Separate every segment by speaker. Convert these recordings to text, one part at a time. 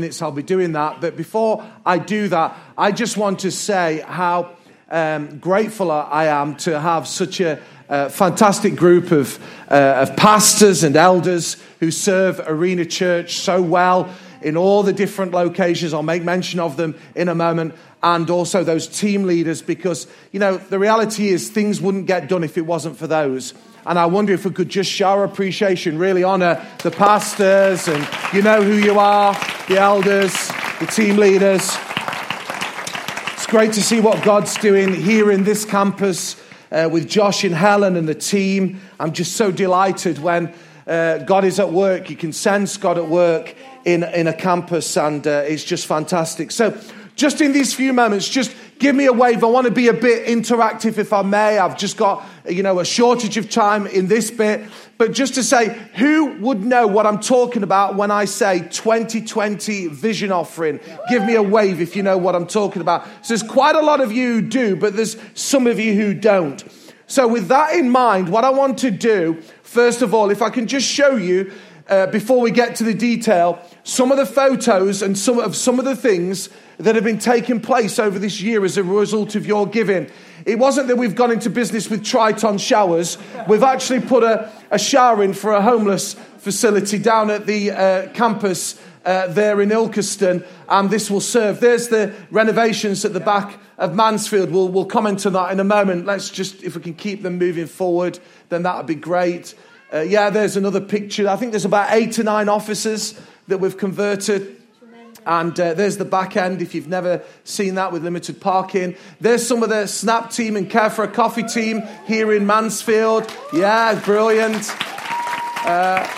Speaker 1: minutes I'll be doing that. But before I do that, I just want to say how um, grateful I am to have such a, a fantastic group of, uh, of pastors and elders who serve Arena Church so well in all the different locations. I'll make mention of them in a moment. And also those team leaders, because, you know, the reality is things wouldn't get done if it wasn't for those. And I wonder if we could just show our appreciation, really honor the pastors and you know who you are, the elders, the team leaders. It's great to see what God's doing here in this campus uh, with Josh and Helen and the team. I'm just so delighted when uh, God is at work. You can sense God at work in, in a campus, and uh, it's just fantastic. So, just in these few moments, just give me a wave. I want to be a bit interactive if I may. I've just got, you know, a shortage of time in this bit. But just to say, who would know what I'm talking about when I say 2020 vision offering? Give me a wave if you know what I'm talking about. So there's quite a lot of you who do, but there's some of you who don't. So with that in mind, what I want to do, first of all, if I can just show you uh, before we get to the detail, some of the photos and some of some of the things that have been taking place over this year as a result of your giving. It wasn't that we've gone into business with Triton showers. We've actually put a, a shower in for a homeless facility down at the uh, campus uh, there in Ilkeston, and this will serve. There's the renovations at the back of Mansfield. We'll, we'll comment on that in a moment. Let's just, if we can keep them moving forward, then that would be great. Uh, yeah, there's another picture. I think there's about eight to nine offices that we've converted and uh, there's the back end if you've never seen that with limited parking. There's some of the Snap team and Care for a Coffee team here in Mansfield. Yeah, brilliant. Uh,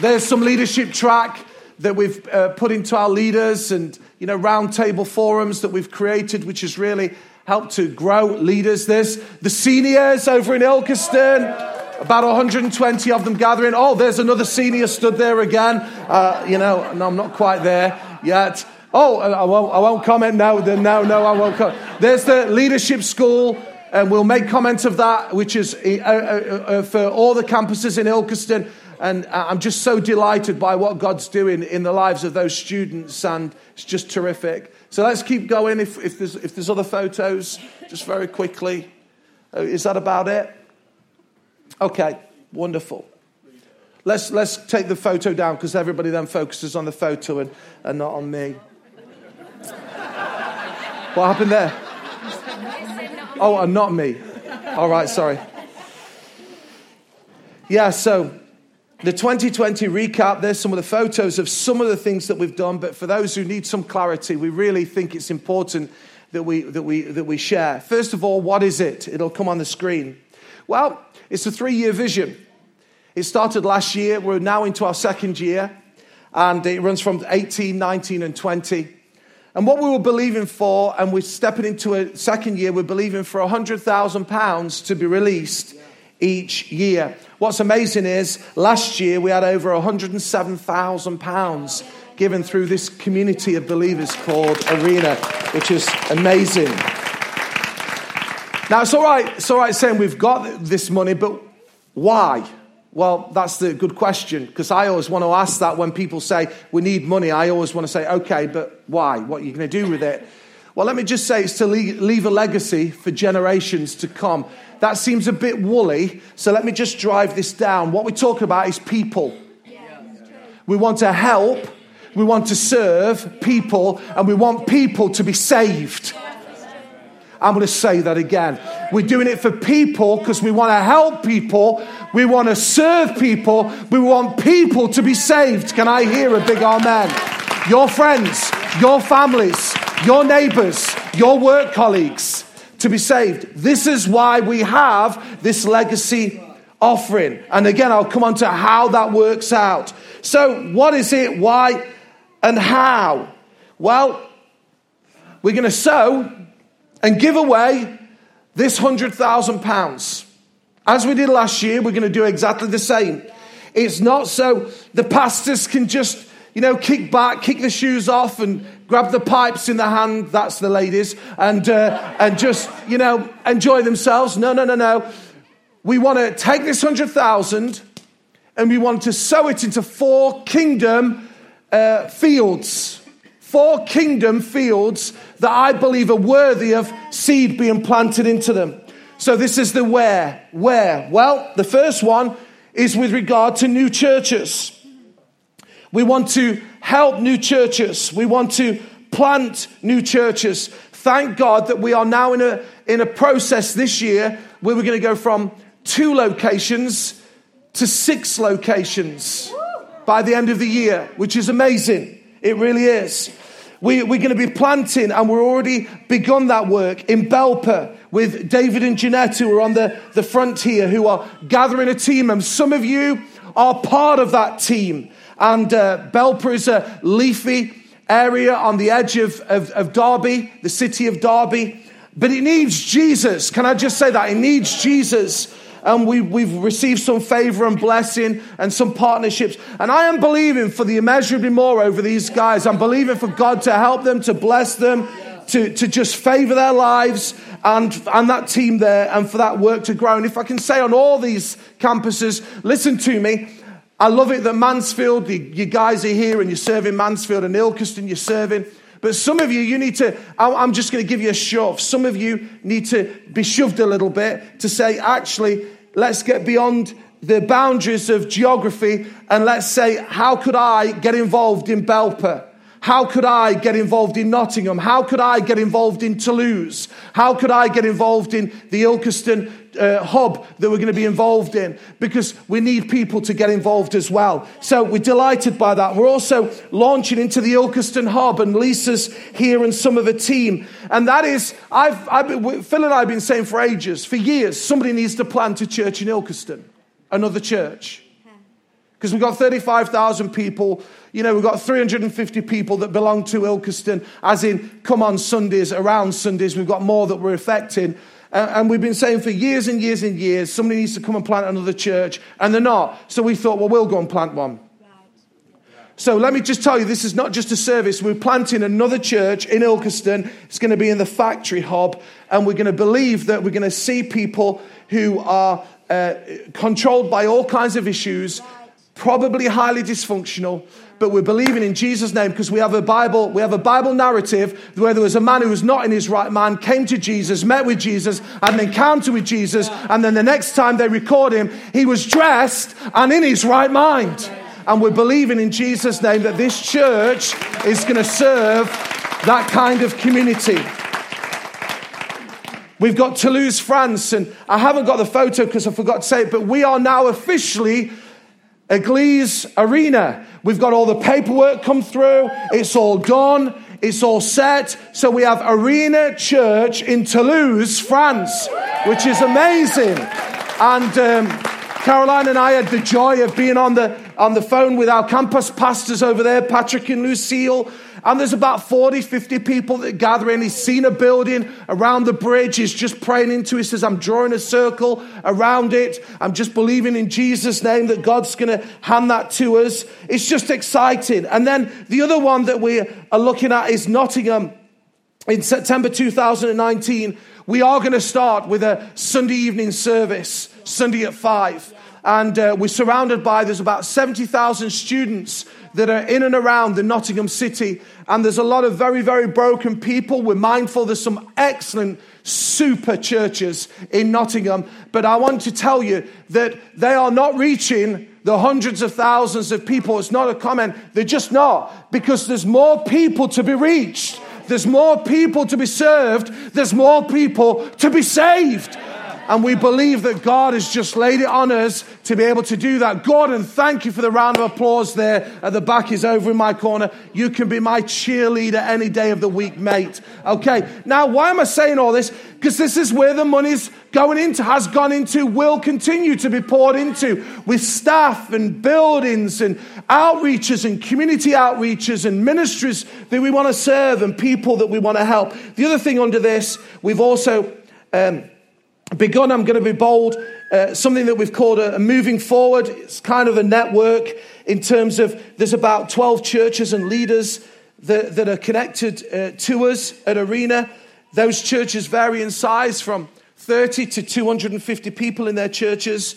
Speaker 1: there's some leadership track that we've uh, put into our leaders and, you know, roundtable forums that we've created, which has really helped to grow leaders. There's the seniors over in Ilkeston about 120 of them gathering. Oh, there's another senior stood there again. Uh, you know, no, I'm not quite there yet. Oh, I won't, I won't comment now. No, no, I won't. Comment. There's the leadership school, and we'll make comments of that, which is uh, uh, uh, for all the campuses in Ilkeston. And I'm just so delighted by what God's doing in the lives of those students, and it's just terrific. So let's keep going. If, if, there's, if there's other photos, just very quickly. Uh, is that about it? Okay, wonderful. Let's, let's take the photo down because everybody then focuses on the photo and, and not on me. what happened there? Oh, and not me. All right, sorry. Yeah, so the 2020 recap, there's some of the photos of some of the things that we've done, but for those who need some clarity, we really think it's important that we, that we, that we share. First of all, what is it? It'll come on the screen. Well, it's a three year vision. It started last year. We're now into our second year, and it runs from 18, 19, and 20. And what we were believing for, and we're stepping into a second year, we're believing for £100,000 to be released each year. What's amazing is last year we had over £107,000 given through this community of believers called Arena, which is amazing. Now, it's all right, it's all right saying we've got this money, but why? Well, that's the good question because I always want to ask that when people say we need money. I always want to say, okay, but why? What are you going to do with it? Well, let me just say it's to leave a legacy for generations to come. That seems a bit woolly, so let me just drive this down. What we're talking about is people. We want to help, we want to serve people, and we want people to be saved. I'm going to say that again. We're doing it for people because we want to help people. We want to serve people. We want people to be saved. Can I hear a big amen? Your friends, your families, your neighbors, your work colleagues to be saved. This is why we have this legacy offering. And again, I'll come on to how that works out. So, what is it, why, and how? Well, we're going to sow and give away this £100,000. As we did last year, we're going to do exactly the same. It's not so the pastors can just, you know, kick back, kick the shoes off, and grab the pipes in the hand. That's the ladies, and uh, and just, you know, enjoy themselves. No, no, no, no. We want to take this hundred thousand, and we want to sow it into four kingdom uh, fields four kingdom fields that I believe are worthy of seed being planted into them. So this is the where. Where? Well, the first one is with regard to new churches. We want to help new churches. We want to plant new churches. Thank God that we are now in a, in a process this year where we're going to go from two locations to six locations by the end of the year, which is amazing. It really is. We, are going to be planting, and we're already begun that work in Belper with David and Jeanette, who are on the, the front here, who are gathering a team. And some of you are part of that team. And uh, Belper is a leafy area on the edge of, of, of Derby, the city of Derby. But it needs Jesus. Can I just say that? It needs Jesus and we, we've received some favor and blessing and some partnerships. And I am believing for the immeasurably more over these guys. I'm believing for God to help them, to bless them, to, to just favor their lives and, and that team there and for that work to grow. And if I can say on all these campuses, listen to me. I love it that Mansfield, you, you guys are here and you're serving Mansfield and Ilkeston, you're serving. But some of you, you need to, I'm just going to give you a shove. Some of you need to be shoved a little bit to say, actually, let's get beyond the boundaries of geography and let's say, how could I get involved in Belper? How could I get involved in Nottingham? How could I get involved in Toulouse? How could I get involved in the Ilkeston uh, hub that we're going to be involved in? Because we need people to get involved as well. So we're delighted by that. We're also launching into the Ilkeston hub, and Lisa's here and some of the team. And that is, I've, I've been, Phil and I have been saying for ages, for years, somebody needs to plant a church in Ilkeston, another church. Because we've got 35,000 people. You know, we've got 350 people that belong to Ilkeston, as in come on Sundays, around Sundays. We've got more that we're affecting. And we've been saying for years and years and years, somebody needs to come and plant another church, and they're not. So we thought, well, we'll go and plant one. So let me just tell you, this is not just a service. We're planting another church in Ilkeston. It's going to be in the factory hub, and we're going to believe that we're going to see people who are uh, controlled by all kinds of issues probably highly dysfunctional, but we're believing in Jesus' name because we have a Bible, we have a Bible narrative where there was a man who was not in his right mind, came to Jesus, met with Jesus, had an encounter with Jesus, and then the next time they record him, he was dressed and in his right mind. And we're believing in Jesus' name that this church is going to serve that kind of community. We've got Toulouse, France, and I haven't got the photo because I forgot to say it, but we are now officially Eglise Arena. We've got all the paperwork come through. It's all done. It's all set. So we have Arena Church in Toulouse, France, which is amazing. And um, Caroline and I had the joy of being on the, on the phone with our campus pastors over there, Patrick and Lucille. And there's about 40, 50 people that gather in. He's seen a building around the bridge. He's just praying into it. He says, I'm drawing a circle around it. I'm just believing in Jesus' name that God's going to hand that to us. It's just exciting. And then the other one that we are looking at is Nottingham in September 2019. We are going to start with a Sunday evening service, Sunday at 5 and uh, we're surrounded by there's about 70,000 students that are in and around the Nottingham city. And there's a lot of very, very broken people. We're mindful there's some excellent, super churches in Nottingham. But I want to tell you that they are not reaching the hundreds of thousands of people. It's not a comment. They're just not because there's more people to be reached. There's more people to be served. There's more people to be saved. And we believe that God has just laid it on us to be able to do that. Gordon, thank you for the round of applause there at the back is over in my corner. You can be my cheerleader any day of the week, mate. Okay. Now, why am I saying all this? Because this is where the money's going into, has gone into, will continue to be poured into with staff and buildings and outreaches and community outreaches and ministries that we want to serve and people that we want to help. The other thing under this, we've also, um, begun, I'm going to be bold, uh, something that we've called a, a, moving forward. It's kind of a network in terms of there's about 12 churches and leaders that, that are connected uh, to us at Arena. Those churches vary in size from 30 to 250 people in their churches.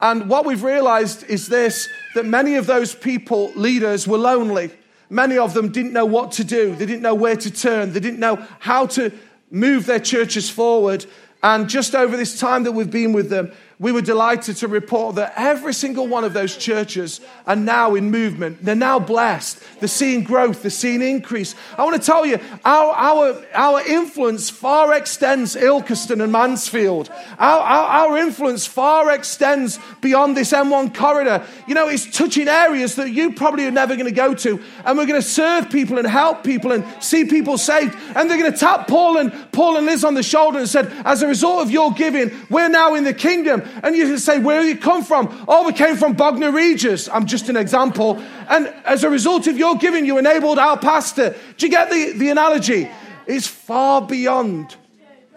Speaker 1: And what we've realized is this that many of those people, leaders, were lonely. Many of them didn't know what to do. They didn't know where to turn. They didn't know how to move their churches forward. And just over this time that we've been with them, we were delighted to report that every single one of those churches are now in movement. They're now blessed. They're seeing growth. They're seeing increase. I want to tell you, our, our, our influence far extends Ilkeston and Mansfield. Our, our, our influence far extends beyond this M1 corridor. You know, it's touching areas that you probably are never going to go to. And we're going to serve people and help people and see people saved. And they're going to tap Paul and Paul and Liz on the shoulder and said, as a result of your giving, we're now in the kingdom. And you say, Where you come from? Oh, we came from Bognor Regis. I'm just an example. And as a result of your giving, you enabled our pastor. Do you get the, the analogy? It's far beyond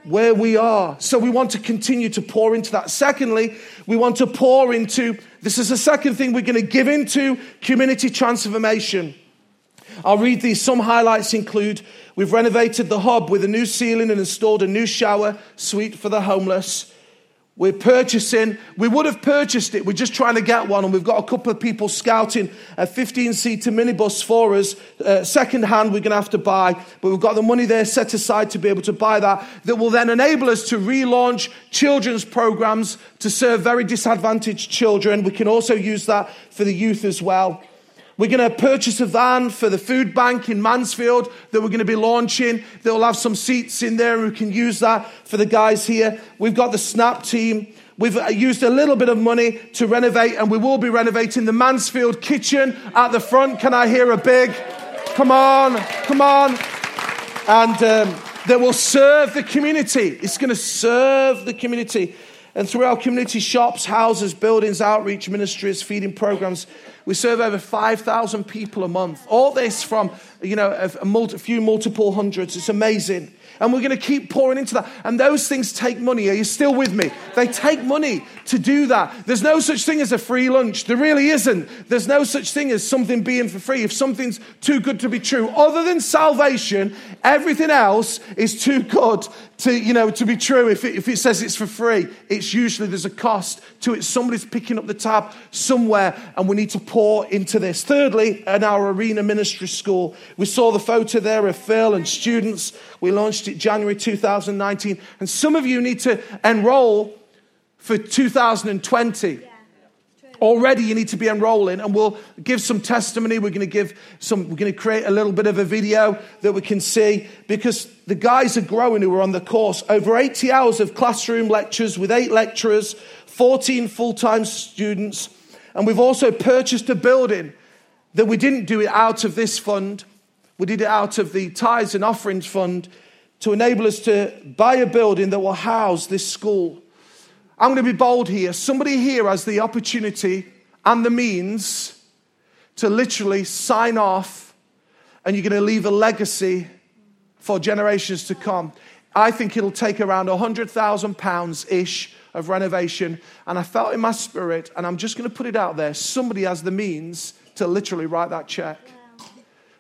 Speaker 1: where we are. So we want to continue to pour into that. Secondly, we want to pour into this is the second thing we're going to give into community transformation. I'll read these. Some highlights include we've renovated the hub with a new ceiling and installed a new shower suite for the homeless. We're purchasing, we would have purchased it, we're just trying to get one, and we've got a couple of people scouting a 15 seater minibus for us. Uh, second hand, we're going to have to buy, but we've got the money there set aside to be able to buy that, that will then enable us to relaunch children's programs to serve very disadvantaged children. We can also use that for the youth as well. We're going to purchase a van for the food bank in Mansfield that we're going to be launching. They'll have some seats in there we can use that for the guys here. We've got the Snap team. We've uh, used a little bit of money to renovate and we will be renovating the Mansfield kitchen at the front. Can I hear a big? Come on, come on. And um, that will serve the community. It's going to serve the community. And through our community shops, houses, buildings, outreach ministries, feeding programs, we serve over 5,000 people a month. All this from, you know, a, multi, a few multiple hundreds. It's amazing. And we're going to keep pouring into that. And those things take money. Are you still with me? They take money to do that. There's no such thing as a free lunch. There really isn't. There's no such thing as something being for free. If something's too good to be true, other than salvation, everything else is too good to, you know, to be true. If it, if it says it's for free, it's usually there's a cost to it. Somebody's picking up the tab somewhere and we need to pour into this. Thirdly, in our arena ministry school, we saw the photo there of Phil and students. We launched it January 2019. And some of you need to enroll for 2020. Already, you need to be enrolling, and we'll give some testimony. We're going to give some, we're going to create a little bit of a video that we can see because the guys are growing who are on the course. Over 80 hours of classroom lectures with eight lecturers, 14 full time students, and we've also purchased a building that we didn't do it out of this fund. We did it out of the tithes and offerings fund to enable us to buy a building that will house this school. I'm going to be bold here. Somebody here has the opportunity and the means to literally sign off, and you're going to leave a legacy for generations to come. I think it'll take around £100,000 ish of renovation. And I felt in my spirit, and I'm just going to put it out there somebody has the means to literally write that check.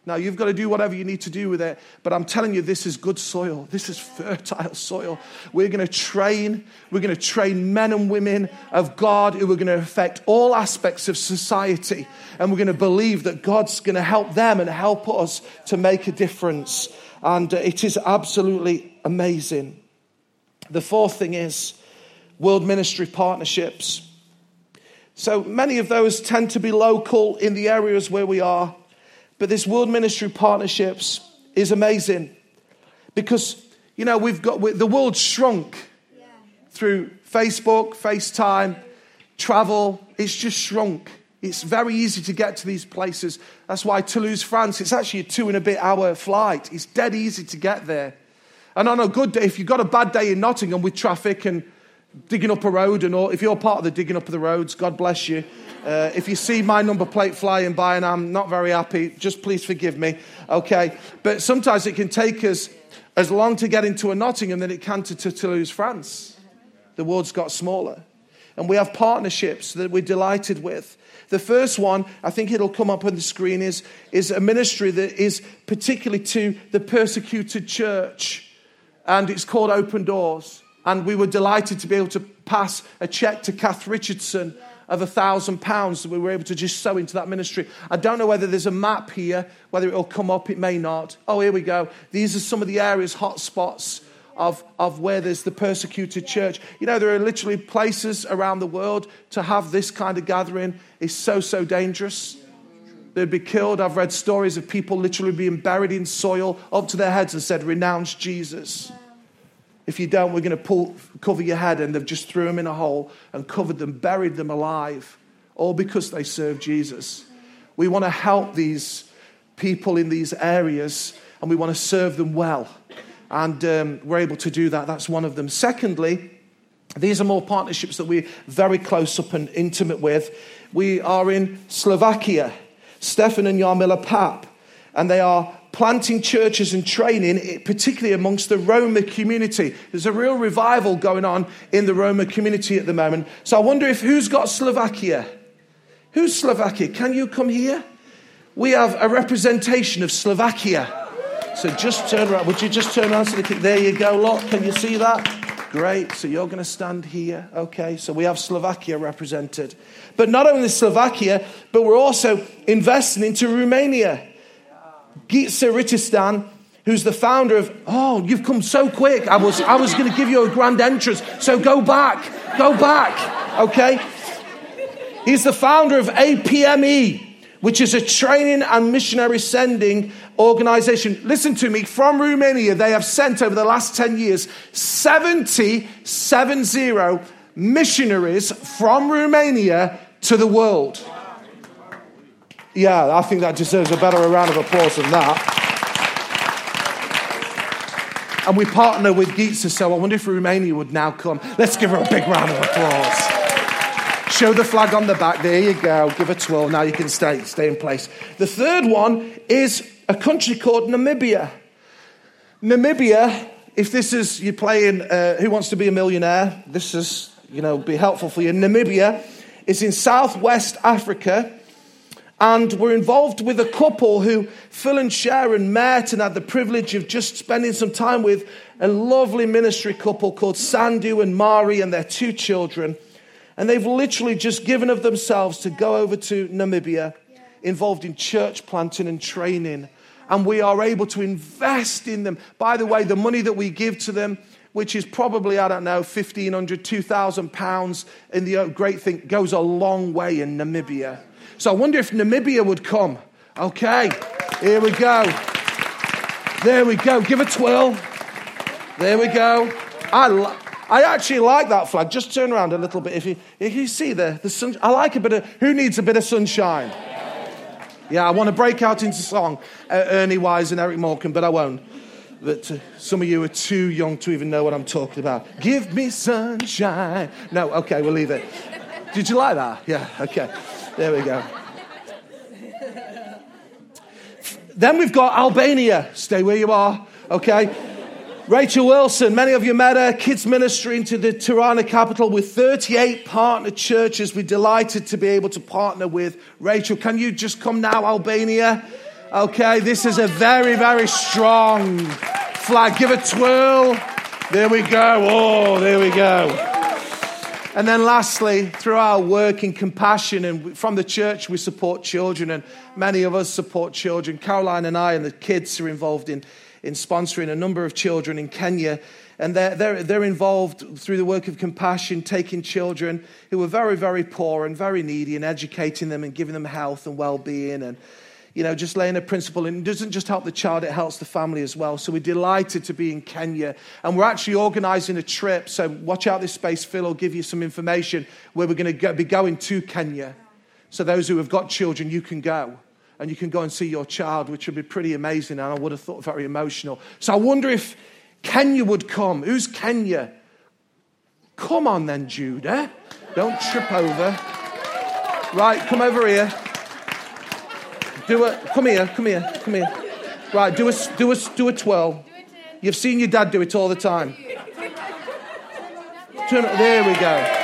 Speaker 1: Now, you've got to do whatever you need to do with it, but I'm telling you, this is good soil. This is fertile soil. We're going to train, we're going to train men and women of God who are going to affect all aspects of society. And we're going to believe that God's going to help them and help us to make a difference. And uh, it is absolutely amazing. The fourth thing is world ministry partnerships. So many of those tend to be local in the areas where we are. But this World Ministry Partnerships is amazing because, you know, we've got, the world shrunk yeah. through Facebook, FaceTime, travel. It's just shrunk. It's very easy to get to these places. That's why Toulouse, France, it's actually a two and a bit hour flight. It's dead easy to get there. And on a good day, if you've got a bad day in Nottingham with traffic and digging up a road and all, if you're part of the digging up of the roads, God bless you. Uh, if you see my number plate flying by and I'm not very happy, just please forgive me, okay? But sometimes it can take us as long to get into a Nottingham than it can to, to Toulouse, France. The world's got smaller. And we have partnerships that we're delighted with. The first one, I think it'll come up on the screen, is, is a ministry that is particularly to the persecuted church. And it's called Open Doors. And we were delighted to be able to pass a check to Kath Richardson of a thousand pounds that we were able to just sow into that ministry. I don't know whether there's a map here, whether it'll come up, it may not. Oh, here we go. These are some of the areas, hot spots of, of where there's the persecuted church. You know, there are literally places around the world to have this kind of gathering is so, so dangerous. They'd be killed. I've read stories of people literally being buried in soil up to their heads and said, Renounce Jesus. If you don't, we're going to pull, cover your head. And they've just threw them in a hole and covered them, buried them alive, all because they served Jesus. We want to help these people in these areas and we want to serve them well. And um, we're able to do that. That's one of them. Secondly, these are more partnerships that we're very close up and intimate with. We are in Slovakia, Stefan and Jarmila Pap, and they are planting churches and training, eh, particularly amongst the Roma community. There's a real revival going on in the Roma community at the moment. So I wonder if who's got Slovakia? Who's Slovakia? Can you come here? We have a representation of Slovakia. So just turn around. Would you just turn around so they can, there you go, look. Can you see that? Great. So you're going to stand here. Okay. So we have Slovakia represented. But not only Slovakia, but we're also investing into Romania. Geetsa Ritistan, who's the founder of, oh, you've come so quick. I was, I was going to give you a grand entrance. So go back, go back, okay? He's the founder of APME, which is a training and missionary sending organization. Listen to me, from Romania, they have sent over the last 10 years 70, 70 missionaries from Romania to the world. Yeah, I think that deserves a better round of applause than that. And we partner with Geetsa, so I wonder if Romania would now come. Let's give her a big round of applause. Show the flag on the back. There you go. Give a twirl. Now you can stay, stay in place. The third one is a country called Namibia. Namibia, if this is you playing uh, Who Wants to Be a Millionaire, this is you know be helpful for you. Namibia is in southwest Africa. And we're involved with a couple who Phil and Sharon met and had the privilege of just spending some time with a lovely ministry couple called Sandu and Mari and their two children. And they've literally just given of themselves to go over to Namibia, involved in church planting and training. And we are able to invest in them. By the way, the money that we give to them, which is probably, I don't know, 1,500, 2,000 pounds in the great thing, goes a long way in Namibia. So I wonder if Namibia would come. Okay, here we go. There we go. Give a twirl. There we go. I, I actually like that flag. Just turn around a little bit. If you, if you see the, the sun, I like a bit of, who needs a bit of sunshine? Yeah, I want to break out into song, uh, Ernie Wise and Eric Morecambe, but I won't. But uh, some of you are too young to even know what I'm talking about. Give me sunshine. No, okay, we'll leave it. Did you like that? Yeah, okay. There we go. Then we've got Albania. Stay where you are, okay? Rachel Wilson, many of you met her, kids ministry into the Tirana capital with 38 partner churches. We're delighted to be able to partner with Rachel. Can you just come now, Albania? Okay, this is a very, very strong flag. Give a twirl. There we go. Oh, there we go. And then, lastly, through our work in compassion and from the church, we support children, and many of us support children. Caroline and I and the kids are involved in, in sponsoring a number of children in Kenya. And they're, they're, they're involved through the work of compassion, taking children who are very, very poor and very needy and educating them and giving them health and well being and you know, just laying a principle. And it doesn't just help the child, it helps the family as well. So we're delighted to be in Kenya. And we're actually organizing a trip. So watch out this space. Phil will give you some information where we're going to be going to Kenya. So those who have got children, you can go. And you can go and see your child, which would be pretty amazing. And I would have thought very emotional. So I wonder if Kenya would come. Who's Kenya? Come on then, Judah. Don't trip over. Right, come over here. Do a, come here, come here, come here. Right, do a, do a, do a twirl. You've seen your dad do it all the time. Turn there we go.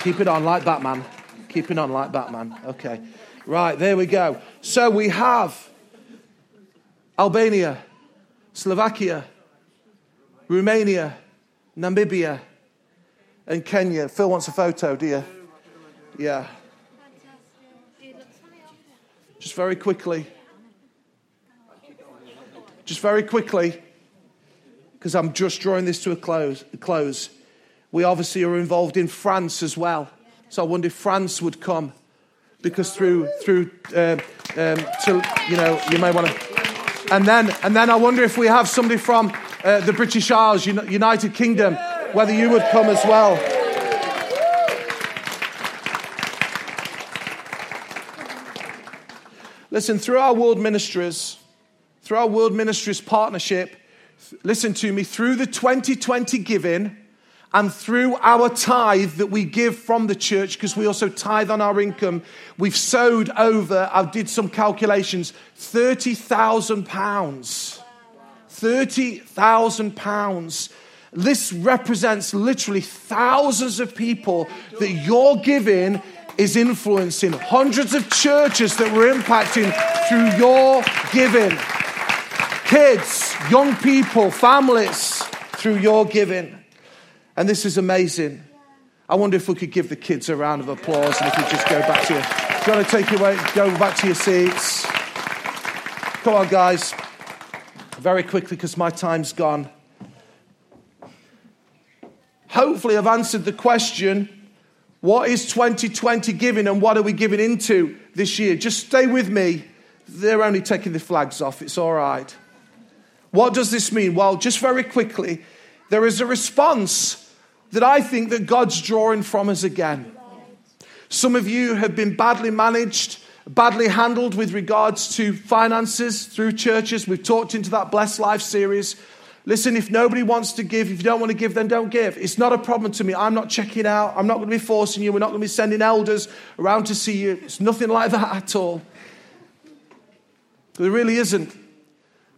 Speaker 1: Keep it on like Batman. Keep it on like Batman. Okay. Right, there we go. So we have Albania, Slovakia, Romania, Namibia, and Kenya. Phil wants a photo, do you? Yeah. Just very quickly. Just very quickly, because I'm just drawing this to a close, a close. We obviously are involved in France as well. So I wonder if France would come, because through through um, um, to you know you may want to, and then and then I wonder if we have somebody from uh, the British Isles, United Kingdom, whether you would come as well. Listen, through our world ministries, through our world ministries partnership, listen to me, through the 2020 giving and through our tithe that we give from the church, because we also tithe on our income, we've sowed over, I did some calculations, £30,000. £30,000. This represents literally thousands of people that your giving is influencing hundreds of churches that we're impacting through your giving. Kids, young people, families, through your giving. And this is amazing. I wonder if we could give the kids a round of applause and if you just go back to your, you want to take your way, go back to your seats. Come on, guys. Very quickly, because my time's gone. Hopefully, I've answered the question what is 2020 giving and what are we giving into this year? Just stay with me. They're only taking the flags off. It's all right. What does this mean? Well, just very quickly, there is a response that I think that God's drawing from us again. Some of you have been badly managed, badly handled with regards to finances through churches. We've talked into that Blessed Life series. Listen, if nobody wants to give, if you don't want to give, then don't give. It's not a problem to me. I'm not checking out. I'm not going to be forcing you. We're not going to be sending elders around to see you. It's nothing like that at all. There really isn't.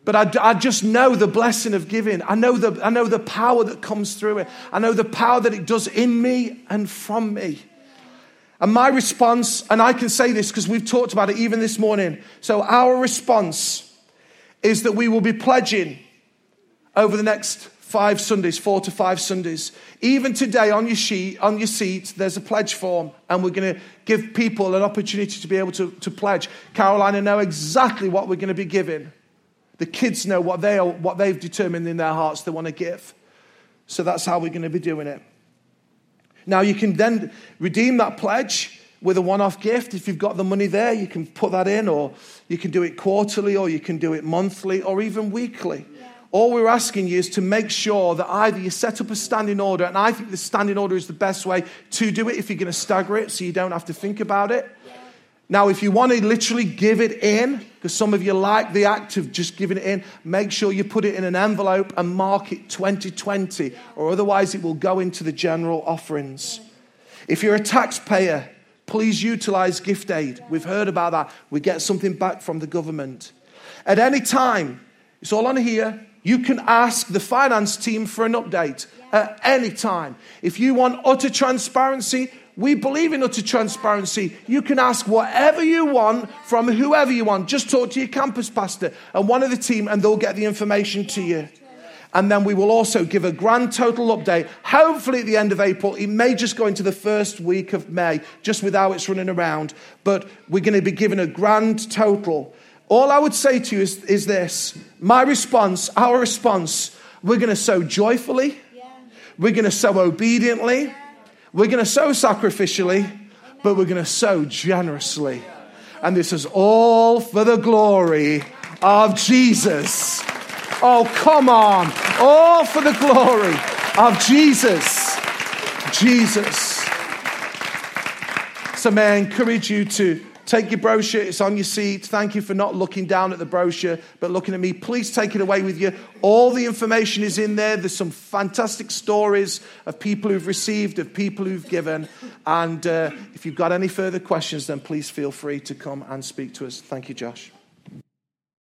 Speaker 1: But I, I, just know the blessing of giving. I know, the, I know the power that comes through it. I know the power that it does in me and from me. And my response, and I can say this because we've talked about it even this morning. So, our response is that we will be pledging over the next five Sundays, four to five Sundays. Even today on your sheet, on your seat, there's a pledge form, and we're going to give people an opportunity to be able to, to pledge. Carolina know exactly what we're going to be giving. The kids know what they are, what they've determined in their hearts they want to give. So that's how we're going to be doing it. Now you can then redeem that pledge with a one-off gift. If you've got the money there, you can put that in, or you can do it quarterly, or you can do it monthly, or even weekly. All we're asking you is to make sure that either you set up a standing order, and I think the standing order is the best way to do it if you're going to stagger it so you don't have to think about it. Now, if you want to literally give it in, because some of you like the act of just giving it in, make sure you put it in an envelope and mark it 2020, or otherwise it will go into the general offerings. If you're a taxpayer, please utilize gift aid. We've heard about that. We get something back from the government. At any time, it's all on here. You can ask the finance team for an update at any time. If you want utter transparency, we believe in utter transparency. You can ask whatever you want from whoever you want. Just talk to your campus pastor and one of the team, and they'll get the information to you. And then we will also give a grand total update, hopefully at the end of April. It may just go into the first week of May, just with how it's running around. But we're going to be given a grand total all I would say to you is, is this my response, our response, we're going to sow joyfully, yeah. we're going to sow obediently, we're going to sow sacrificially, but we're going to sow generously. And this is all for the glory of Jesus. Oh, come on. All for the glory of Jesus. Jesus. So, may I encourage you to Take your brochure, it's on your seat. Thank you for not looking down at the brochure, but looking at me. Please take it away with you. All the information is in there. There's some fantastic stories of people who've received, of people who've given. And uh, if you've got any further questions, then please feel free to come and speak to us. Thank you, Josh.